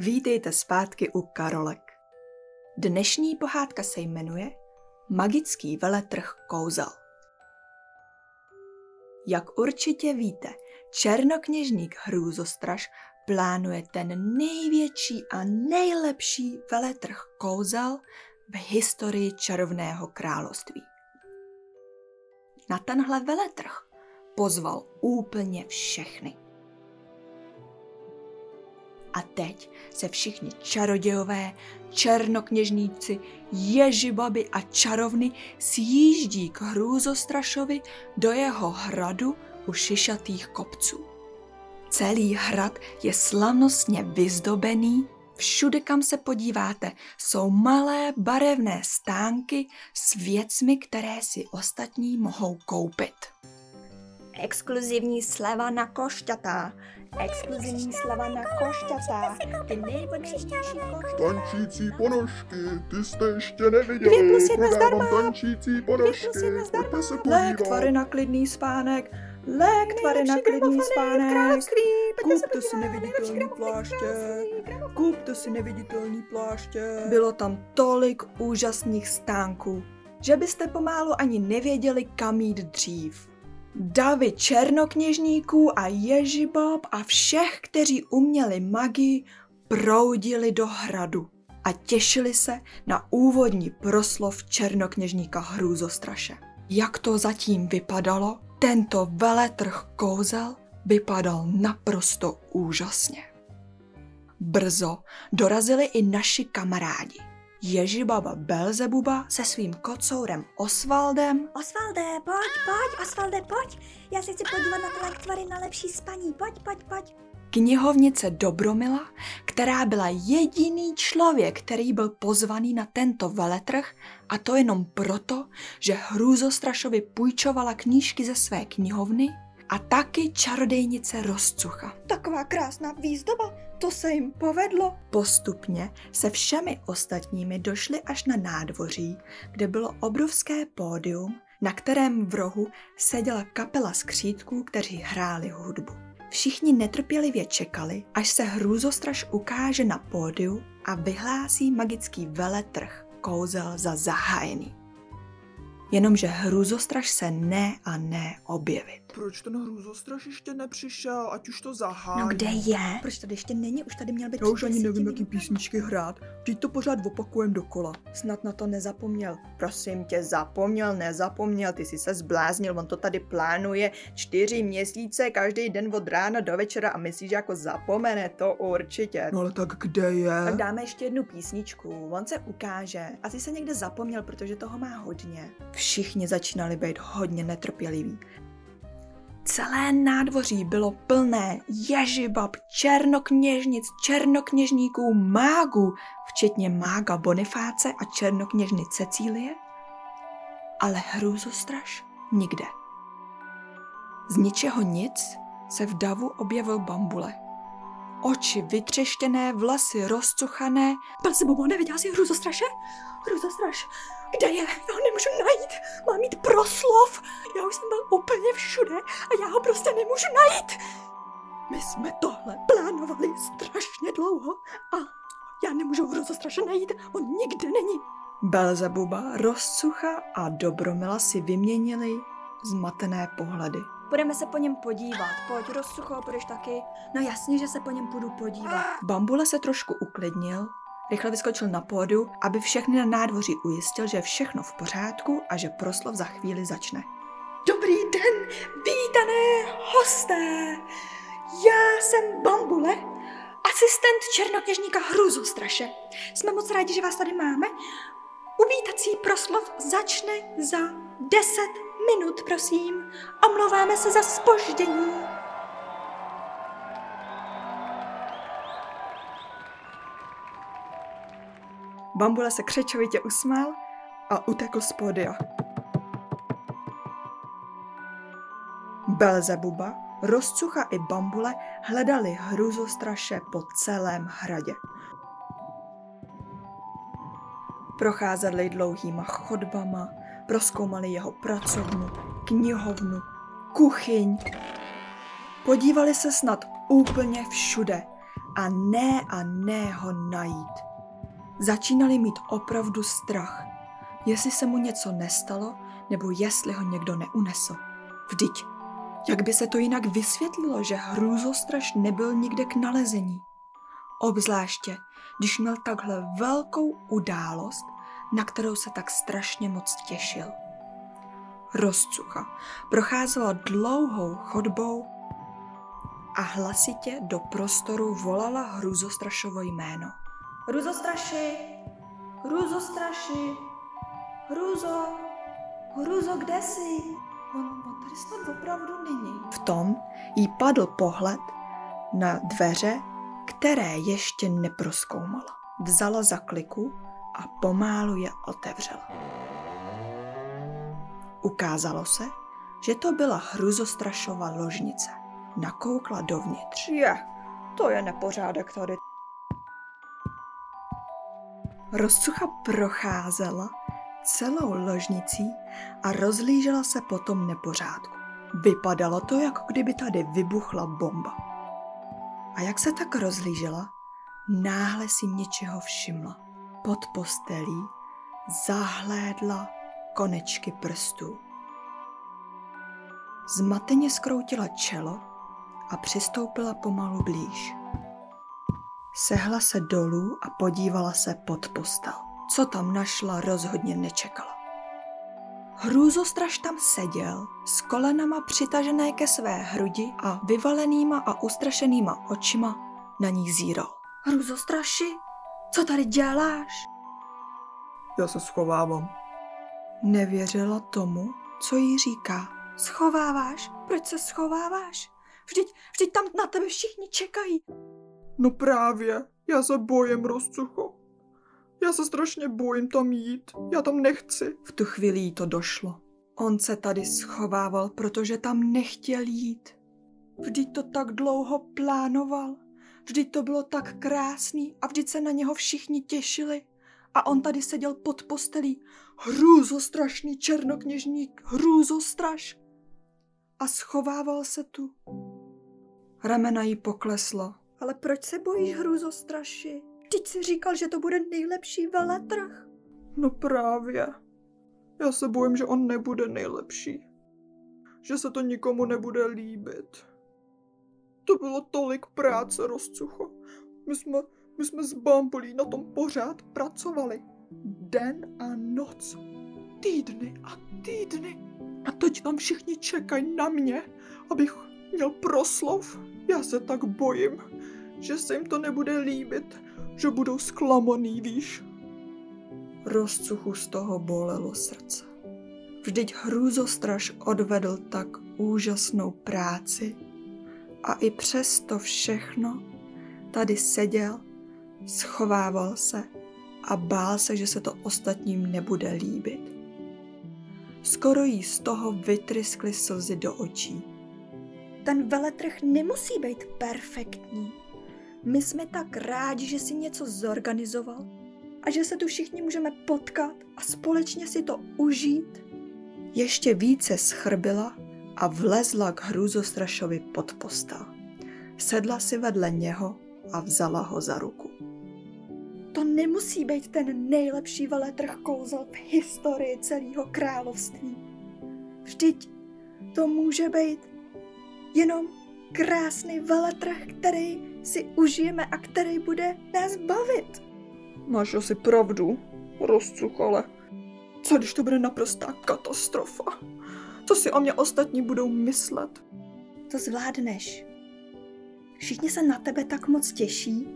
Vítejte zpátky u Karolek. Dnešní pohádka se jmenuje Magický veletrh kouzel. Jak určitě víte, černokněžník Hrůzostraž plánuje ten největší a nejlepší veletrh kouzel v historii čarovného království. Na tenhle veletrh pozval úplně všechny. A teď se všichni čarodějové, černokněžníci, ježibaby a čarovny sjíždí k hrůzostrašovi do jeho hradu u šišatých kopců. Celý hrad je slavnostně vyzdobený, všude kam se podíváte jsou malé barevné stánky s věcmi, které si ostatní mohou koupit. Exkluzivní sleva na košťata. Exkluzivní sleva na košťata. Ty nejvhodnější košťata. Tančící ponožky, ty jste ještě neviděli. Dvě plus jedna zdarma. tančící ponožky, pojďte se Lék podívat. tvary na klidný spánek, lék tvary na klidný spánek. Kupte si neviditelný pláště, kupte si neviditelný pláště. Bylo tam tolik úžasných stánků, že byste pomálu ani nevěděli, kam jít dřív. Davy černokněžníků a ježibab a všech, kteří uměli magii, proudili do hradu a těšili se na úvodní proslov černokněžníka Hrůzostraše. Jak to zatím vypadalo, tento veletrh kouzel vypadal naprosto úžasně. Brzo dorazili i naši kamarádi. Ježibaba Belzebuba se svým kocourem Osvaldem Osvalde, pojď, pojď, Osvalde, pojď. Já se chci podívat na ty lektvary na lepší spaní. Pojď, pojď, pojď. knihovnice Dobromila, která byla jediný člověk, který byl pozvaný na tento veletrh a to jenom proto, že Hrůzostrašovi půjčovala knížky ze své knihovny a taky čarodejnice Rozcucha. Taková krásná výzdoba, to se jim povedlo. Postupně se všemi ostatními došli až na nádvoří, kde bylo obrovské pódium, na kterém v rohu seděla kapela skřítků, kteří hráli hudbu. Všichni netrpělivě čekali, až se hrůzostraž ukáže na pódiu a vyhlásí magický veletrh kouzel za zahájený. Jenomže hrůzostraž se ne a ne objevit. Proč ten hrůzostraž ještě nepřišel, ať už to zahání? No kde je? Proč tady ještě není? Už tady měl být Já už ani nevím, jaký písničky hrát. Teď to pořád opakujem dokola. Snad na to nezapomněl. Prosím tě, zapomněl, nezapomněl, ty jsi se zbláznil, on to tady plánuje čtyři měsíce, každý den od rána do večera a myslíš, že jako zapomene, to určitě. No ale tak kde je? Tak dáme ještě jednu písničku, on se ukáže. Asi se někde zapomněl, protože toho má hodně. Všichni začínali být hodně netrpěliví. Celé nádvoří bylo plné ježibab, černokněžnic, černokněžníků, mágů, včetně mága Bonifáce a černokněžny Cecílie, ale hrůzostraž nikde. Z ničeho nic se v davu objevil bambule. Oči vytřeštěné, vlasy rozcuchané. Belzebubo, neviděla jsi hruzostraše? Hruzostraš, kde je? Já ho nemůžu najít. Mám mít proslov. Já už jsem byl úplně všude a já ho prostě nemůžu najít. My jsme tohle plánovali strašně dlouho a já nemůžu hruzostraše najít. On nikde není. Belzebuba, rozcucha a Dobromila si vyměnili zmatené pohledy. Budeme se po něm podívat. Pojď, rozsucho, půjdeš taky. No jasně, že se po něm půjdu podívat. Bambule se trošku uklidnil, rychle vyskočil na pódu, aby všechny na nádvoří ujistil, že je všechno v pořádku a že proslov za chvíli začne. Dobrý den, vítané hosté. Já jsem Bambule, asistent černokněžníka Hruzostraše. Jsme moc rádi, že vás tady máme. Uvítací proslov začne za 10 minut, prosím. Omlouváme se za spoždění. Bambule se křečovitě usmál a utekl z pódia. Belzebuba, Rozcucha i Bambule hledali hruzostraše po celém hradě. Procházeli dlouhýma chodbama, proskoumali jeho pracovnu, knihovnu, kuchyň. Podívali se snad úplně všude, a ne a ne ho najít. Začínali mít opravdu strach, jestli se mu něco nestalo, nebo jestli ho někdo neunesl. Vždyť, jak by se to jinak vysvětlilo, že hrůzostraž nebyl nikde k nalezení? Obzvláště, když měl takhle velkou událost, na kterou se tak strašně moc těšil. Rozcucha procházela dlouhou chodbou a hlasitě do prostoru volala Hruzostrašovo jméno. Hruzostraši, hruzostraši, hruzo, hruzo, kde jsi? On, on tady snad opravdu není. V tom jí padl pohled na dveře, které ještě neproskoumala. Vzala za kliku a pomálu je otevřela. Ukázalo se, že to byla hruzostrašova ložnice. Nakoukla dovnitř. Je, to je nepořádek tady. Rozcucha procházela celou ložnicí a rozlížela se po tom nepořádku. Vypadalo to, jako kdyby tady vybuchla bomba. A jak se tak rozlížela, náhle si něčeho všimla. Pod postelí zahlédla konečky prstů. Zmateně skroutila čelo a přistoupila pomalu blíž. Sehla se dolů a podívala se pod postel. Co tam našla, rozhodně nečekala. Hrůzostraž tam seděl, s kolenama přitažené ke své hrudi a vyvalenýma a ustrašenýma očima na ní zíral. Hruzostraši, co tady děláš? Já se schovávám. Nevěřila tomu, co jí říká. Schováváš? Proč se schováváš? Vždyť, vždyť tam na tebe všichni čekají. No právě, já se bojím, rozcucho. Já se strašně bojím tam jít. Já tam nechci. V tu chvíli jí to došlo. On se tady schovával, protože tam nechtěl jít. Vždyť to tak dlouho plánoval. Vždyť to bylo tak krásný a vždyť se na něho všichni těšili. A on tady seděl pod postelí. Hrůzostrašný černokněžník, hrůzostraž. A schovával se tu. Ramena jí poklesla. Ale proč se bojíš hruzostraši? Vždyť si říkal, že to bude nejlepší veletrh. No právě. Já se bojím, že on nebude nejlepší. Že se to nikomu nebude líbit. To bylo tolik práce, rozcucho. My jsme, my jsme s Bambulí na tom pořád pracovali. Den a noc. Týdny a týdny. A teď tam všichni čekají na mě, abych měl proslov. Já se tak bojím, že se jim to nebude líbit, že budou zklamaný, víš. Rozcuchu z toho bolelo srdce. Vždyť hrůzostraž odvedl tak úžasnou práci a i přes to všechno tady seděl, schovával se a bál se, že se to ostatním nebude líbit. Skoro jí z toho vytryskly slzy do očí. Ten veletrh nemusí být perfektní. My jsme tak rádi, že si něco zorganizoval a že se tu všichni můžeme potkat a společně si to užít. Ještě více schrbila a vlezla k hrůzostrašovi pod postel. Sedla si vedle něho a vzala ho za ruku. To nemusí být ten nejlepší veletrh kouzel v historii celého království. Vždyť to může být jenom krásný veletrh, který si užijeme a který bude nás bavit. Máš asi pravdu, rozcuch, ale co když to bude naprostá katastrofa? Co si o mě ostatní budou myslet? To zvládneš. Všichni se na tebe tak moc těší.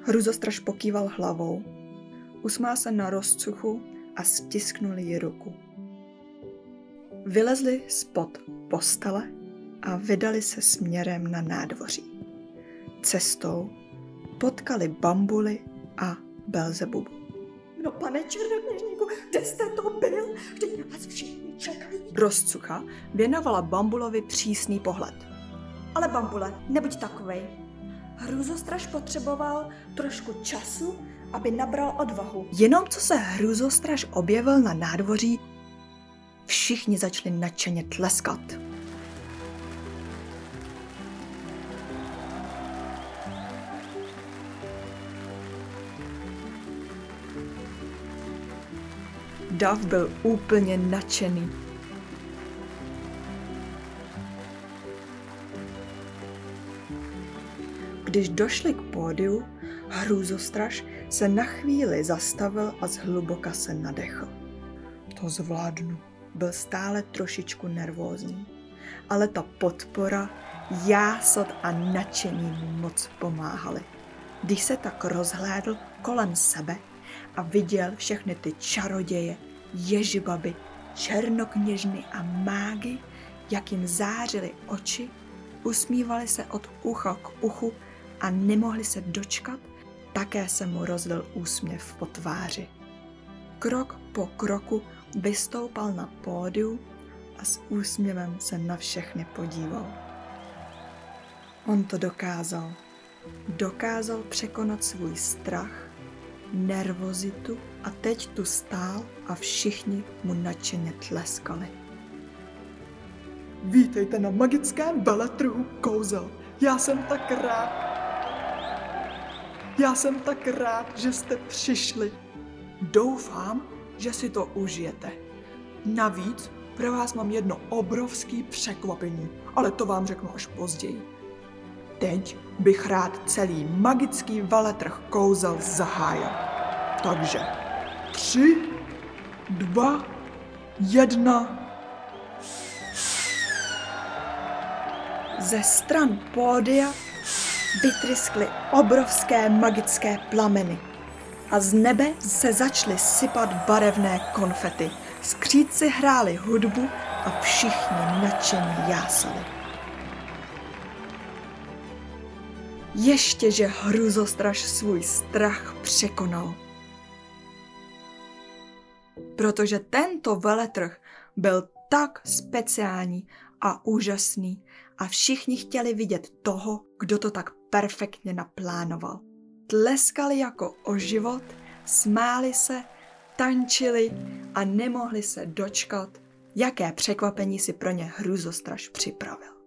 Hruzostraž pokýval hlavou. Usmál se na rozcuchu a stisknuli ji ruku. Vylezli spod postele a vydali se směrem na nádvoří. Cestou potkali Bambuly a Belzebubu. No pane černokněžníku, kde jste to byl? Vždyť na vás všichni čekají. Rozcucha věnovala Bambulovi přísný pohled. Ale bambule, nebuď takovej. Hruzostraž potřeboval trošku času, aby nabral odvahu. Jenom co se hruzostraž objevil na nádvoří, všichni začali nadšeně tleskat. Dav byl úplně nadšený. Když došli k pódiu, hrůzostraž se na chvíli zastavil a zhluboka se nadechl. To zvládnu. Byl stále trošičku nervózní, ale ta podpora, jásot a nadšení mu moc pomáhaly. Když se tak rozhlédl kolem sebe a viděl všechny ty čaroděje, ježibaby, černokněžny a mágy, jak jim zářily oči, usmívali se od ucha k uchu a nemohli se dočkat, také se mu rozlil úsměv po tváři. Krok po kroku vystoupal na pódiu a s úsměvem se na všechny podíval. On to dokázal. Dokázal překonat svůj strach, nervozitu a teď tu stál a všichni mu nadšeně tleskali. Vítejte na magickém veletrhu kouzel. Já jsem tak rád. Já jsem tak rád, že jste přišli. Doufám, že si to užijete. Navíc pro vás mám jedno obrovské překvapení, ale to vám řeknu až později. Teď bych rád celý magický veletrh kouzel zahájil. Takže tři, dva, jedna. Ze stran pódia vytryskly obrovské magické plameny a z nebe se začaly sypat barevné konfety. Skřídci hráli hudbu a všichni nadšeně jásali. Ještě, že hruzostraž svůj strach překonal. Protože tento veletrh byl tak speciální a úžasný a všichni chtěli vidět toho, kdo to tak perfektně naplánoval. Tleskali jako o život, smáli se, tančili a nemohli se dočkat, jaké překvapení si pro ně hruzostraž připravil.